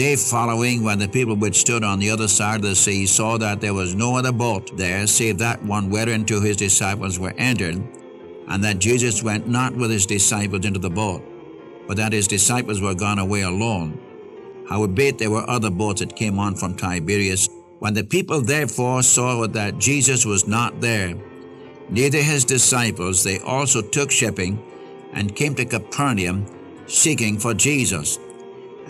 day following, when the people which stood on the other side of the sea saw that there was no other boat there save that one wherein whereinto his disciples were entered, and that Jesus went not with his disciples into the boat, but that his disciples were gone away alone. Howbeit there were other boats that came on from Tiberias. When the people therefore saw that Jesus was not there, neither his disciples, they also took shipping and came to Capernaum, seeking for Jesus.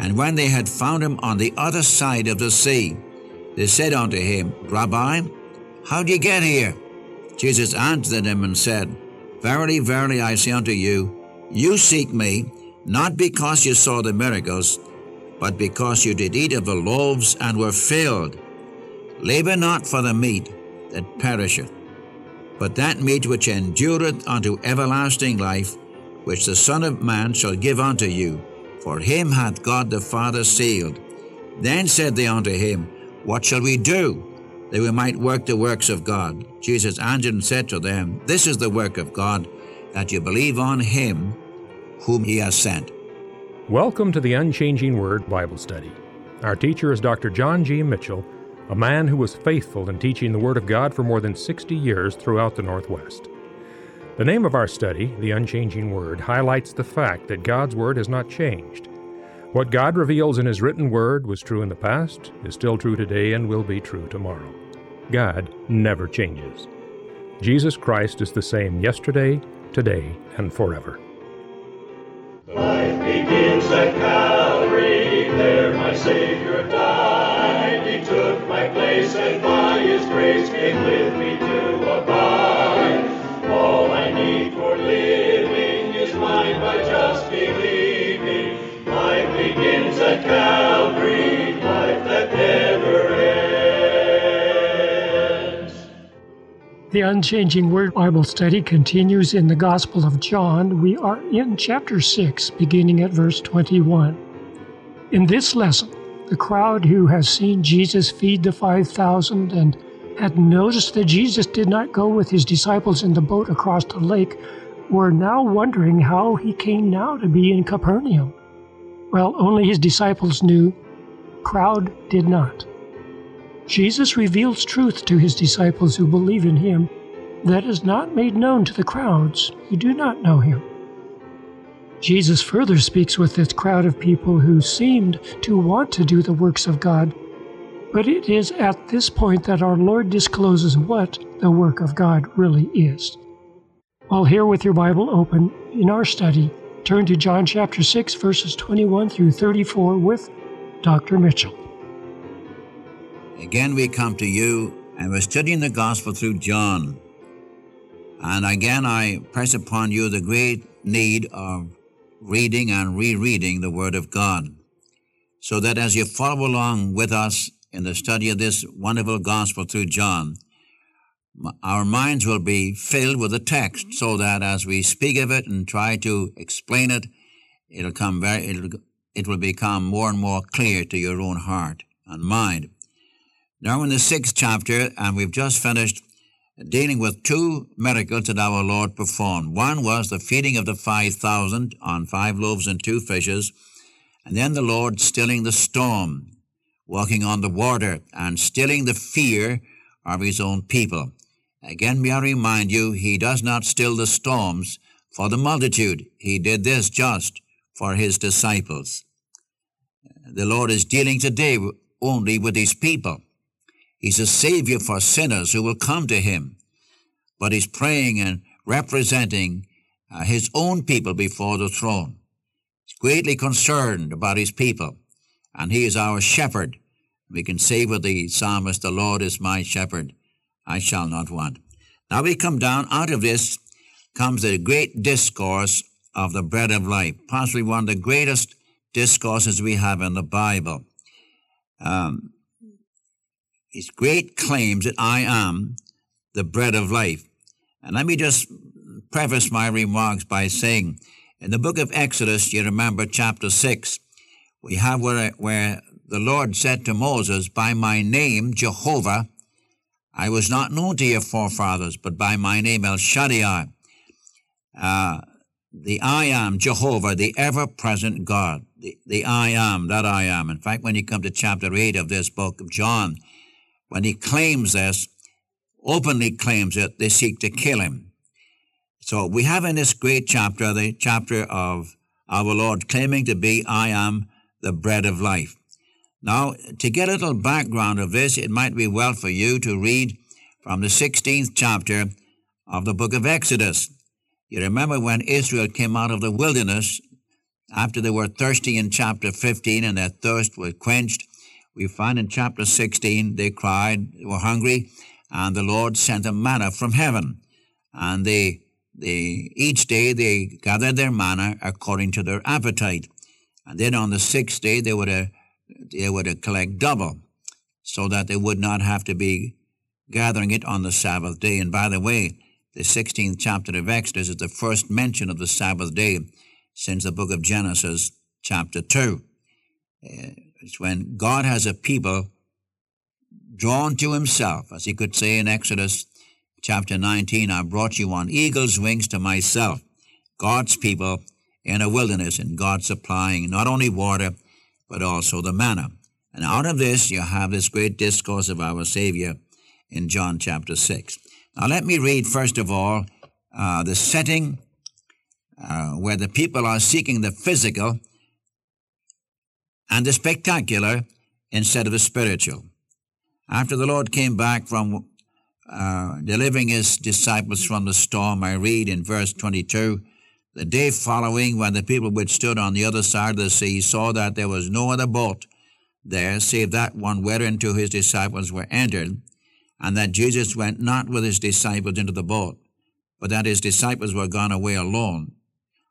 And when they had found him on the other side of the sea, they said unto him, Rabbi, how did you get here? Jesus answered them and said, Verily, verily, I say unto you, you seek me, not because you saw the miracles, but because you did eat of the loaves and were filled. Labor not for the meat that perisheth, but that meat which endureth unto everlasting life, which the Son of Man shall give unto you. For him hath God the Father sealed. Then said they unto him, What shall we do, that we might work the works of God? Jesus answered and said to them, This is the work of God, that you believe on him whom he has sent. Welcome to the Unchanging Word Bible Study. Our teacher is Dr. John G. Mitchell, a man who was faithful in teaching the Word of God for more than 60 years throughout the Northwest. The name of our study, The Unchanging Word, highlights the fact that God's Word has not changed. What God reveals in His written Word was true in the past, is still true today, and will be true tomorrow. God never changes. Jesus Christ is the same yesterday, today, and forever. Life begins at Calvary, there my Savior died. He took my place and by His grace came with me to Calvary, life that. The Unchanging Word Bible study continues in the Gospel of John. We are in chapter 6, beginning at verse 21. In this lesson, the crowd who has seen Jesus feed the 5,000 and had noticed that Jesus did not go with his disciples in the boat across the lake were now wondering how he came now to be in Capernaum. Well, only his disciples knew, crowd did not. Jesus reveals truth to his disciples who believe in him that is not made known to the crowds who do not know him. Jesus further speaks with this crowd of people who seemed to want to do the works of God, but it is at this point that our Lord discloses what the work of God really is. While here with your Bible open in our study, turn to John chapter 6, verses 21 through 34 with Dr. Mitchell. Again, we come to you, and we're studying the gospel through John. And again, I press upon you the great need of reading and rereading the Word of God, so that as you follow along with us in the study of this wonderful gospel through John, our minds will be filled with the text, so that as we speak of it and try to explain it, it'll come very, it'll, it will become more and more clear to your own heart and mind. Now, in the sixth chapter, and we've just finished dealing with two miracles that our Lord performed. One was the feeding of the 5,000 on five loaves and two fishes, and then the Lord stilling the storm, walking on the water, and stilling the fear of his own people. Again, may I remind you, he does not still the storms for the multitude. He did this just for his disciples. The Lord is dealing today only with his people. He's a savior for sinners who will come to him. But he's praying and representing uh, his own people before the throne. He's greatly concerned about his people. And he is our shepherd. We can say with the psalmist, The Lord is my shepherd. I shall not want. Now we come down out of this comes the great discourse of the bread of life, possibly one of the greatest discourses we have in the Bible. Um, his great claims that I am the bread of life. And let me just preface my remarks by saying, in the book of Exodus, you remember chapter 6, we have where, where the Lord said to Moses, By my name, Jehovah, I was not known to your forefathers, but by my name, El Shaddai, uh, the I am, Jehovah, the ever present God, the, the I am, that I am. In fact, when you come to chapter 8 of this book of John, when he claims this, openly claims it, they seek to kill him. So we have in this great chapter, the chapter of our Lord claiming to be, I am the bread of life. Now, to get a little background of this, it might be well for you to read from the 16th chapter of the book of Exodus. You remember when Israel came out of the wilderness after they were thirsty in chapter 15 and their thirst was quenched. We find in chapter 16 they cried, they were hungry, and the Lord sent them manna from heaven. And they, they, each day they gathered their manna according to their appetite. And then on the sixth day they were uh, they were to collect double so that they would not have to be gathering it on the Sabbath day. And by the way, the 16th chapter of Exodus is the first mention of the Sabbath day since the book of Genesis, chapter 2. Uh, it's when God has a people drawn to himself, as he could say in Exodus chapter 19, I brought you on eagle's wings to myself. God's people in a wilderness, and God supplying not only water, but also the manna. And out of this, you have this great discourse of our Savior in John chapter 6. Now, let me read, first of all, uh, the setting uh, where the people are seeking the physical and the spectacular instead of the spiritual. After the Lord came back from uh, delivering his disciples from the storm, I read in verse 22 the day following, when the people which stood on the other side of the sea saw that there was no other boat there save that one whereinto his disciples were entered, and that Jesus went not with his disciples into the boat, but that his disciples were gone away alone.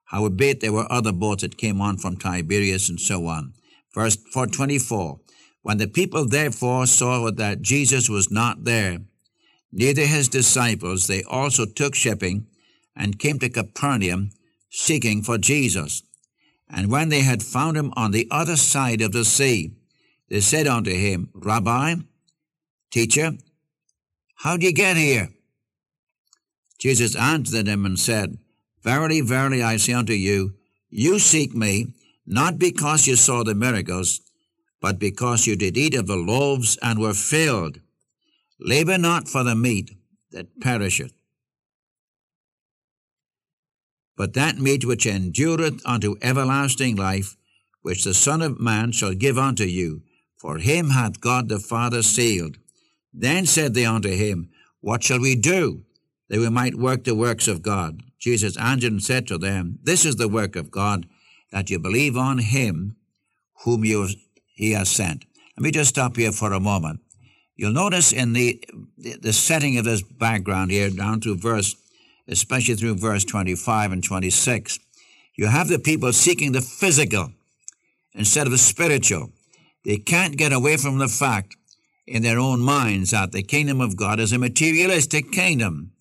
Howbeit there were other boats that came on from Tiberias and so on. Verse 424, When the people therefore saw that Jesus was not there, neither his disciples, they also took shipping and came to Capernaum, seeking for Jesus. And when they had found him on the other side of the sea, they said unto him, Rabbi, teacher, how did you get here? Jesus answered them and said, Verily, verily, I say unto you, you seek me, not because you saw the miracles, but because you did eat of the loaves and were filled. Labor not for the meat that perisheth, but that meat which endureth unto everlasting life, which the Son of Man shall give unto you. For him hath God the Father sealed. Then said they unto him, What shall we do, that we might work the works of God? Jesus answered and said to them, This is the work of God, that you believe on him whom you, he has sent. Let me just stop here for a moment. You'll notice in the, the setting of this background here, down to verse, especially through verse 25 and 26, you have the people seeking the physical instead of the spiritual. They can't get away from the fact in their own minds that the kingdom of God is a materialistic kingdom.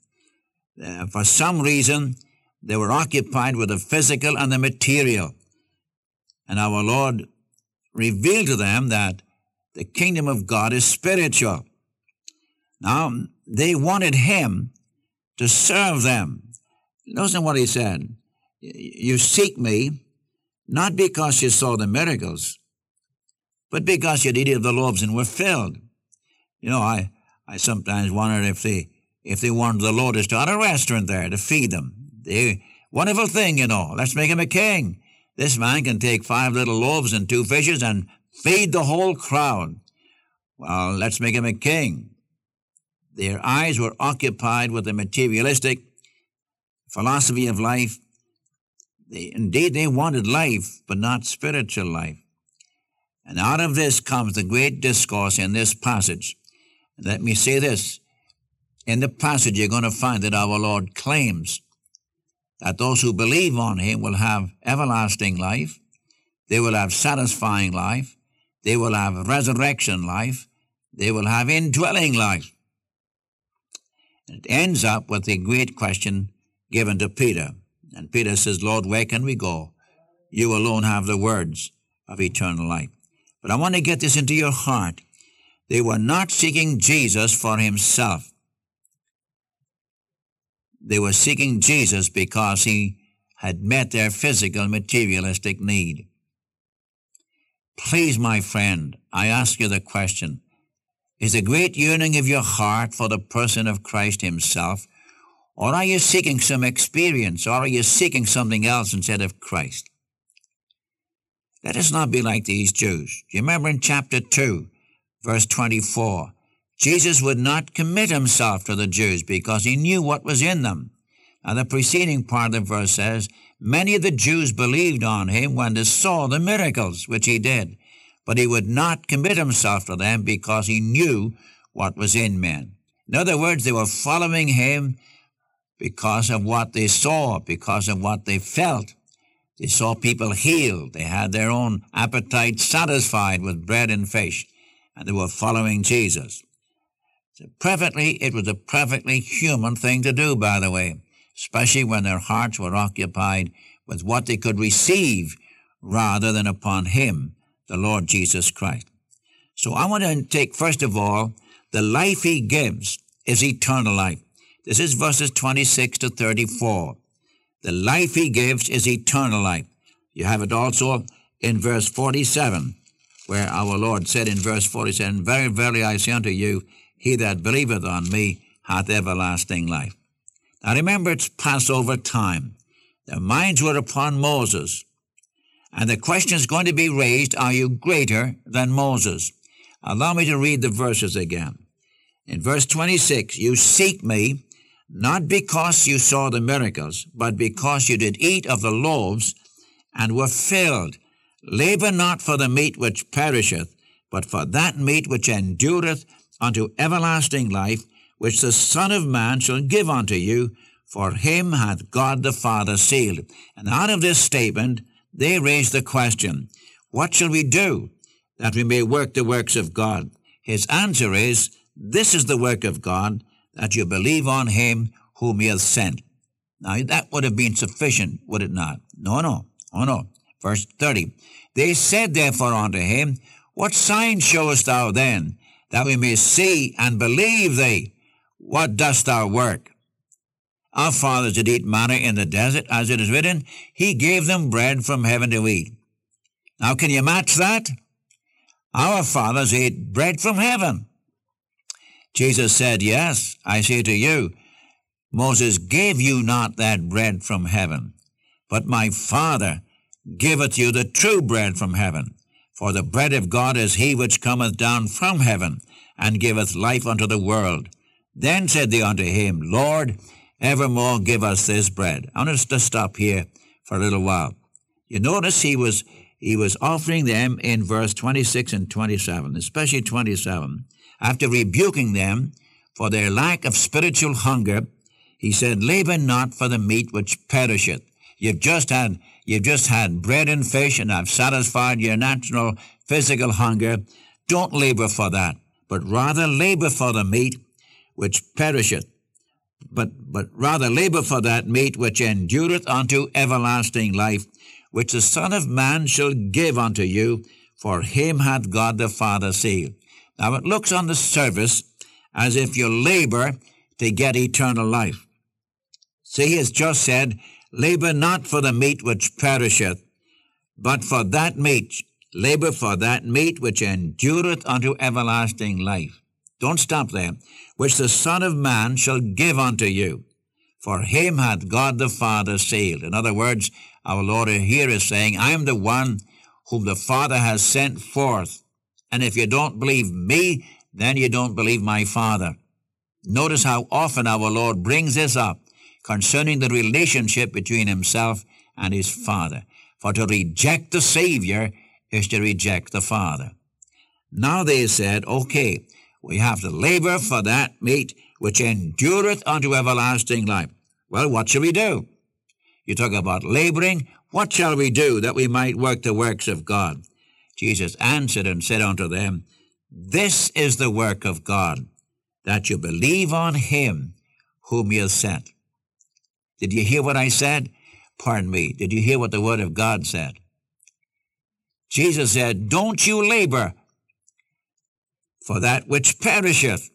Uh, for some reason, they were occupied with the physical and the material. And our Lord revealed to them that the kingdom of God is spiritual. Now, they wanted Him to serve them. Listen what He said. You seek me not because you saw the miracles, but because you did of the loaves and were filled. You know, I, I sometimes wonder if they if they wanted the Lord to start a restaurant there to feed them. They, wonderful thing, you know. Let's make him a king. This man can take five little loaves and two fishes and feed the whole crowd. Well, let's make him a king. Their eyes were occupied with the materialistic philosophy of life. They, indeed, they wanted life, but not spiritual life. And out of this comes the great discourse in this passage. Let me say this. In the passage, you're going to find that our Lord claims that those who believe on Him will have everlasting life, they will have satisfying life, they will have resurrection life, they will have indwelling life. It ends up with the great question given to Peter. And Peter says, Lord, where can we go? You alone have the words of eternal life. But I want to get this into your heart. They were not seeking Jesus for himself. They were seeking Jesus because he had met their physical materialistic need. Please, my friend, I ask you the question Is the great yearning of your heart for the person of Christ Himself, or are you seeking some experience, or are you seeking something else instead of Christ? Let us not be like these Jews. Do you remember in chapter 2, verse 24? Jesus would not commit himself to the Jews because he knew what was in them. And the preceding part of the verse says, Many of the Jews believed on him when they saw the miracles which he did, but he would not commit himself to them because he knew what was in men. In other words, they were following him because of what they saw, because of what they felt. They saw people healed. They had their own appetite satisfied with bread and fish, and they were following Jesus. So perfectly, it was a perfectly human thing to do, by the way, especially when their hearts were occupied with what they could receive rather than upon Him, the Lord Jesus Christ. So I want to take, first of all, the life He gives is eternal life. This is verses 26 to 34. The life he gives is eternal life. You have it also in verse 47, where our Lord said in verse 47, Very verily I say unto you, he that believeth on me hath everlasting life. Now remember, it's Passover time. Their minds were upon Moses. And the question is going to be raised, are you greater than Moses? Allow me to read the verses again. In verse 26, you seek me not because you saw the miracles, but because you did eat of the loaves and were filled. Labor not for the meat which perisheth, but for that meat which endureth unto everlasting life, which the Son of Man shall give unto you, for him hath God the Father sealed. And out of this statement, they raise the question, What shall we do that we may work the works of God? His answer is, This is the work of God, that you believe on him whom he hath sent. Now that would have been sufficient, would it not? No, no, oh no. Verse 30. They said therefore unto him, What sign showest thou then, that we may see and believe thee? What dost thou work? Our fathers did eat manna in the desert, as it is written, He gave them bread from heaven to eat. Now can you match that? Our fathers ate bread from heaven. Jesus said, Yes, I say to you, Moses gave you not that bread from heaven, but my Father giveth you the true bread from heaven. For the bread of God is he which cometh down from heaven, and giveth life unto the world. Then said they unto him, Lord, evermore give us this bread. I want us to stop here for a little while. You notice he was he was offering them in verse 26 and 27, especially 27, after rebuking them for their lack of spiritual hunger, he said, Labor not for the meat which perisheth. You've just had you've just had bread and fish, and I've satisfied your natural physical hunger. Don't labor for that, but rather labor for the meat which perisheth. But but rather labor for that meat which endureth unto everlasting life, which the Son of Man shall give unto you, for him hath God the Father sealed. Now it looks on the surface as if you labor to get eternal life. See, he has just said, Labor not for the meat which perisheth, but for that meat, labor for that meat which endureth unto everlasting life. Don't stop there. Which the Son of Man shall give unto you. For him hath God the Father sealed. In other words, our Lord here is saying, I am the one whom the Father has sent forth and if you don't believe me, then you don't believe my Father. Notice how often our Lord brings this up concerning the relationship between himself and his Father. For to reject the Savior is to reject the Father. Now they said, okay, we have to labor for that meat which endureth unto everlasting life. Well, what shall we do? You talk about laboring. What shall we do that we might work the works of God? Jesus answered and said unto them, This is the work of God, that you believe on him whom he has sent. Did you hear what I said? Pardon me. Did you hear what the word of God said? Jesus said, Don't you labor for that which perisheth.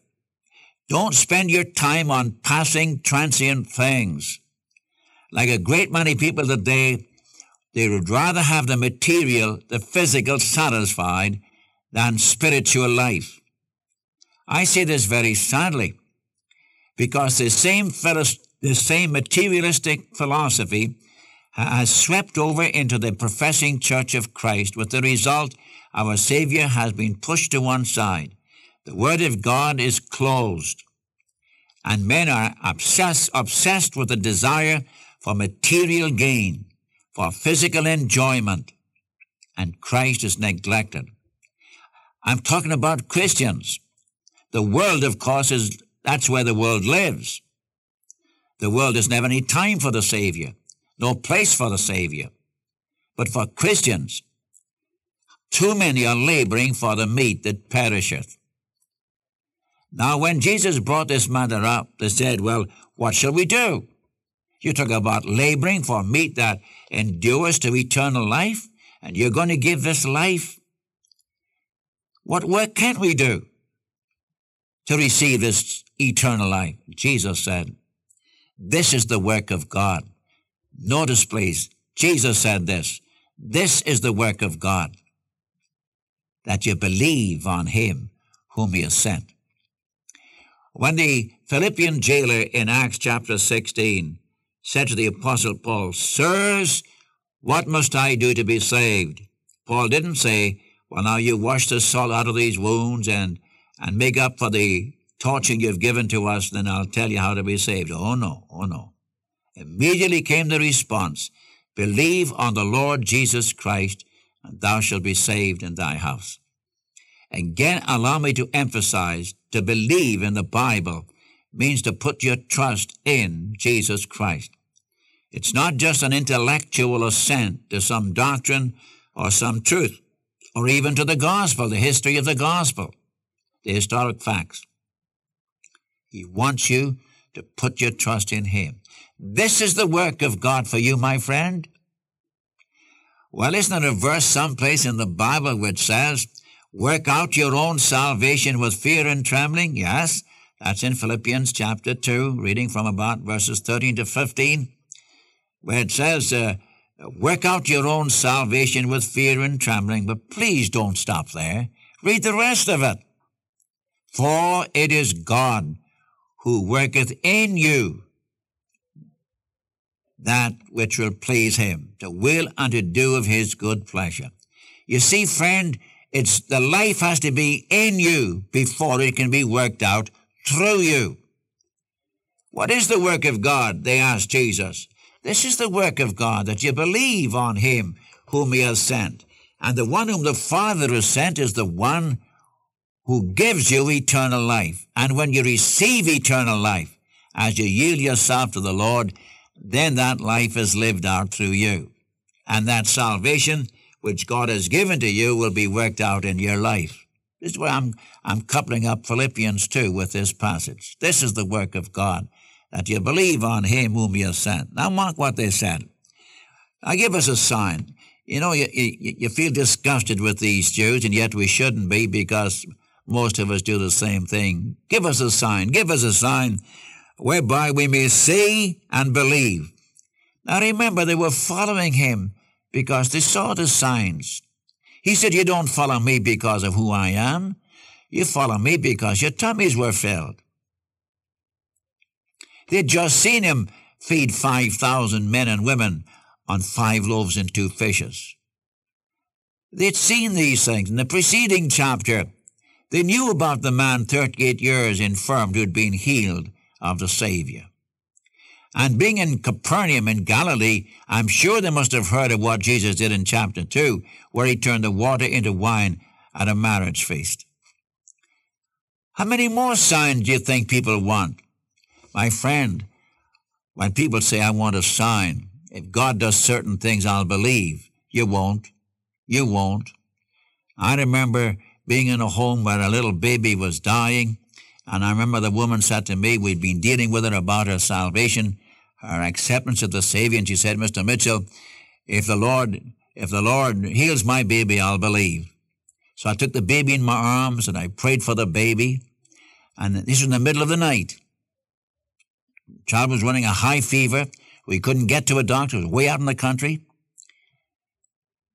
Don't spend your time on passing transient things. Like a great many people today, they would rather have the material, the physical satisfied than spiritual life. I say this very sadly because the same, the same materialistic philosophy has swept over into the professing Church of Christ with the result our Savior has been pushed to one side. The Word of God is closed. And men are obsessed, obsessed with the desire for material gain, for physical enjoyment, and Christ is neglected. I'm talking about Christians. The world, of course, is that's where the world lives. The world doesn't have any time for the Savior, no place for the Savior. But for Christians, too many are laboring for the meat that perisheth. Now, when Jesus brought this matter up, they said, Well, what shall we do? You talk about laboring for meat that endures to eternal life, and you're going to give this life. What work can we do to receive this eternal life? Jesus said, This is the work of God. Notice, please, Jesus said this. This is the work of God, that you believe on him whom he has sent. When the Philippian jailer in Acts chapter 16 said to the Apostle Paul, Sirs, what must I do to be saved? Paul didn't say, Well, now you wash the salt out of these wounds and, and make up for the torture you've given to us, then I'll tell you how to be saved. Oh, no, oh, no. Immediately came the response Believe on the Lord Jesus Christ, and thou shalt be saved in thy house. Again, allow me to emphasize to believe in the Bible means to put your trust in Jesus Christ. It's not just an intellectual assent to some doctrine or some truth, or even to the gospel, the history of the gospel, the historic facts. He wants you to put your trust in Him. This is the work of God for you, my friend. Well, isn't there a verse someplace in the Bible which says, Work out your own salvation with fear and trembling. Yes, that's in Philippians chapter 2, reading from about verses 13 to 15, where it says, uh, Work out your own salvation with fear and trembling. But please don't stop there. Read the rest of it. For it is God who worketh in you that which will please him, to will and to do of his good pleasure. You see, friend, it's the life has to be in you before it can be worked out through you. What is the work of God? They asked Jesus. This is the work of God, that you believe on him whom he has sent. And the one whom the Father has sent is the one who gives you eternal life. And when you receive eternal life, as you yield yourself to the Lord, then that life is lived out through you. And that salvation which God has given to you will be worked out in your life. This is why I'm, I'm coupling up Philippians 2 with this passage. This is the work of God, that you believe on him whom you sent. Now mark what they said. Now give us a sign. You know, you, you, you feel disgusted with these Jews, and yet we shouldn't be because most of us do the same thing. Give us a sign. Give us a sign whereby we may see and believe. Now remember, they were following him because they saw the signs. He said, You don't follow me because of who I am. You follow me because your tummies were filled. They'd just seen him feed 5,000 men and women on five loaves and two fishes. They'd seen these things in the preceding chapter. They knew about the man 38 years infirmed who'd been healed of the Savior. And being in Capernaum in Galilee, I'm sure they must have heard of what Jesus did in chapter 2, where he turned the water into wine at a marriage feast. How many more signs do you think people want? My friend, when people say, I want a sign, if God does certain things, I'll believe. You won't. You won't. I remember being in a home where a little baby was dying, and I remember the woman said to me, we'd been dealing with her about her salvation, her acceptance of the Savior, and she said, Mr. Mitchell, if the Lord, if the Lord heals my baby, I'll believe. So I took the baby in my arms and I prayed for the baby. And this was in the middle of the night. Child was running a high fever. We couldn't get to a doctor, it was way out in the country.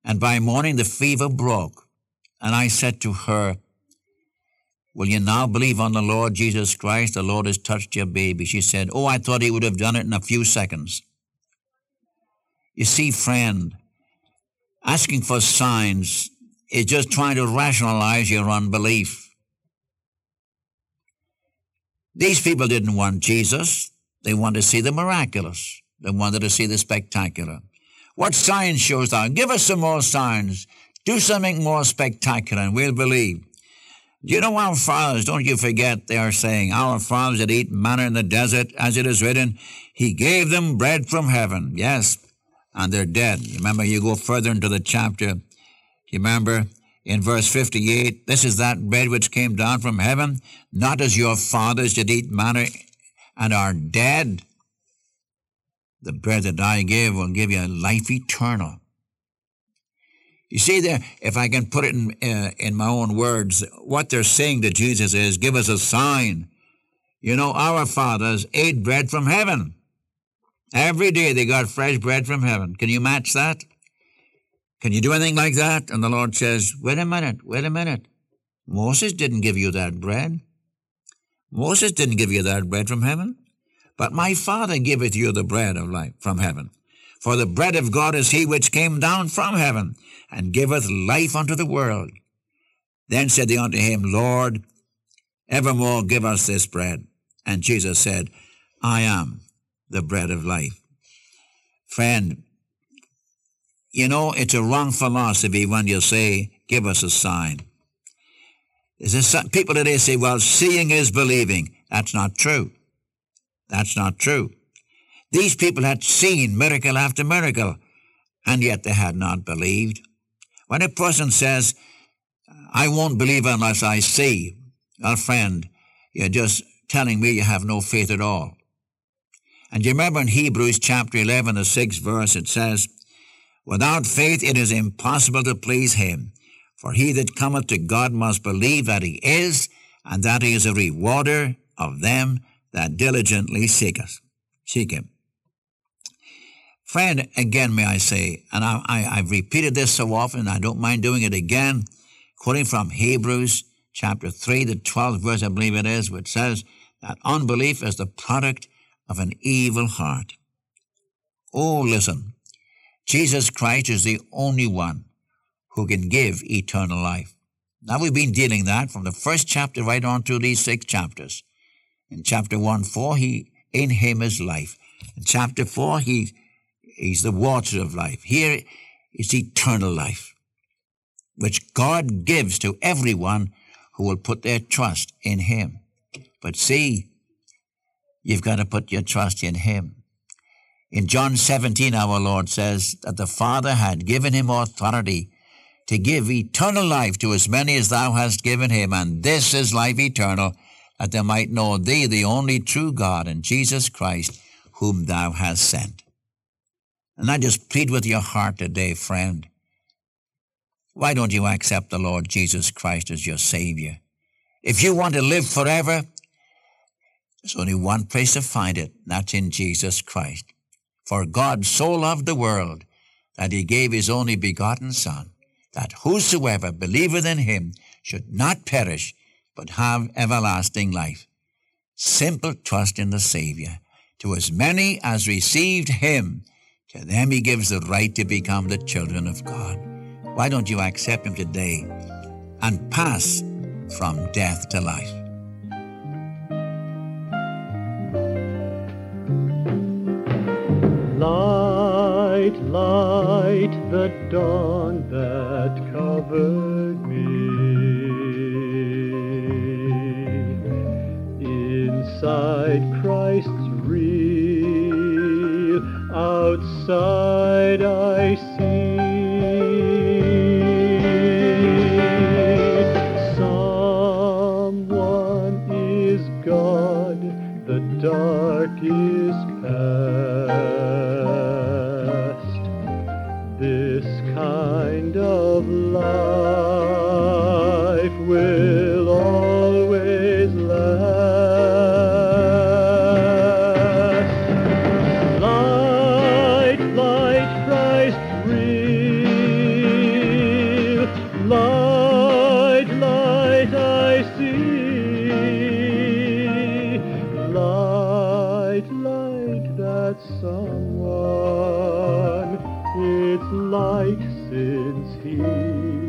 And by morning, the fever broke. And I said to her, Will you now believe on the Lord Jesus Christ? The Lord has touched your baby. She said, Oh, I thought he would have done it in a few seconds. You see, friend, asking for signs is just trying to rationalize your unbelief. These people didn't want Jesus. They wanted to see the miraculous. They wanted to see the spectacular. What signs shows thou? Give us some more signs. Do something more spectacular and we'll believe. You know our fathers, don't you forget, they are saying, Our fathers that eat manna in the desert, as it is written, He gave them bread from heaven. Yes, and they're dead. Remember, you go further into the chapter. You remember in verse 58, this is that bread which came down from heaven, not as your fathers did eat manna and are dead. The bread that I give will give you life eternal. You see there, if I can put it in, uh, in my own words, what they're saying to Jesus is, give us a sign. You know, our fathers ate bread from heaven. Every day they got fresh bread from heaven. Can you match that? Can you do anything like that? And the Lord says, wait a minute, wait a minute. Moses didn't give you that bread. Moses didn't give you that bread from heaven. But my Father giveth you the bread of life from heaven. For the bread of God is he which came down from heaven, and giveth life unto the world. Then said they unto him, Lord, evermore give us this bread. And Jesus said, I am the bread of life. Friend, you know, it's a wrong philosophy when you say, give us a sign. There's people today say, well, seeing is believing. That's not true. That's not true. These people had seen miracle after miracle, and yet they had not believed. When a person says, I won't believe unless I see, well, friend, you're just telling me you have no faith at all. And you remember in Hebrews chapter 11, the sixth verse, it says, Without faith it is impossible to please him. For he that cometh to God must believe that he is, and that he is a rewarder of them that diligently seek us, seek him. Friend, again may I say, and I, I, have repeated this so often, I don't mind doing it again, quoting from Hebrews chapter 3, the 12th verse, I believe it is, which says that unbelief is the product of an evil heart. Oh, listen, Jesus Christ is the only one who can give eternal life. Now we've been dealing that from the first chapter right on through these six chapters. In chapter 1, 4, he, in him is life. In chapter 4, he He's the water of life. Here is eternal life, which God gives to everyone who will put their trust in Him. But see, you've got to put your trust in Him. In John 17, our Lord says that the Father had given Him authority to give eternal life to as many as Thou hast given Him, and this is life eternal, that they might know Thee, the only true God, and Jesus Christ, whom Thou hast sent. And I just plead with your heart today, friend. Why don't you accept the Lord Jesus Christ as your Savior? If you want to live forever, there's only one place to find it, that's in Jesus Christ. For God so loved the world that he gave his only begotten Son, that whosoever believeth in him should not perish, but have everlasting life. Simple trust in the Savior. To as many as received him, to them he gives the right to become the children of God. Why don't you accept him today and pass from death to life? Light, light, the dawn that covered me. Inside Christ's outside I see that someone. It's like since he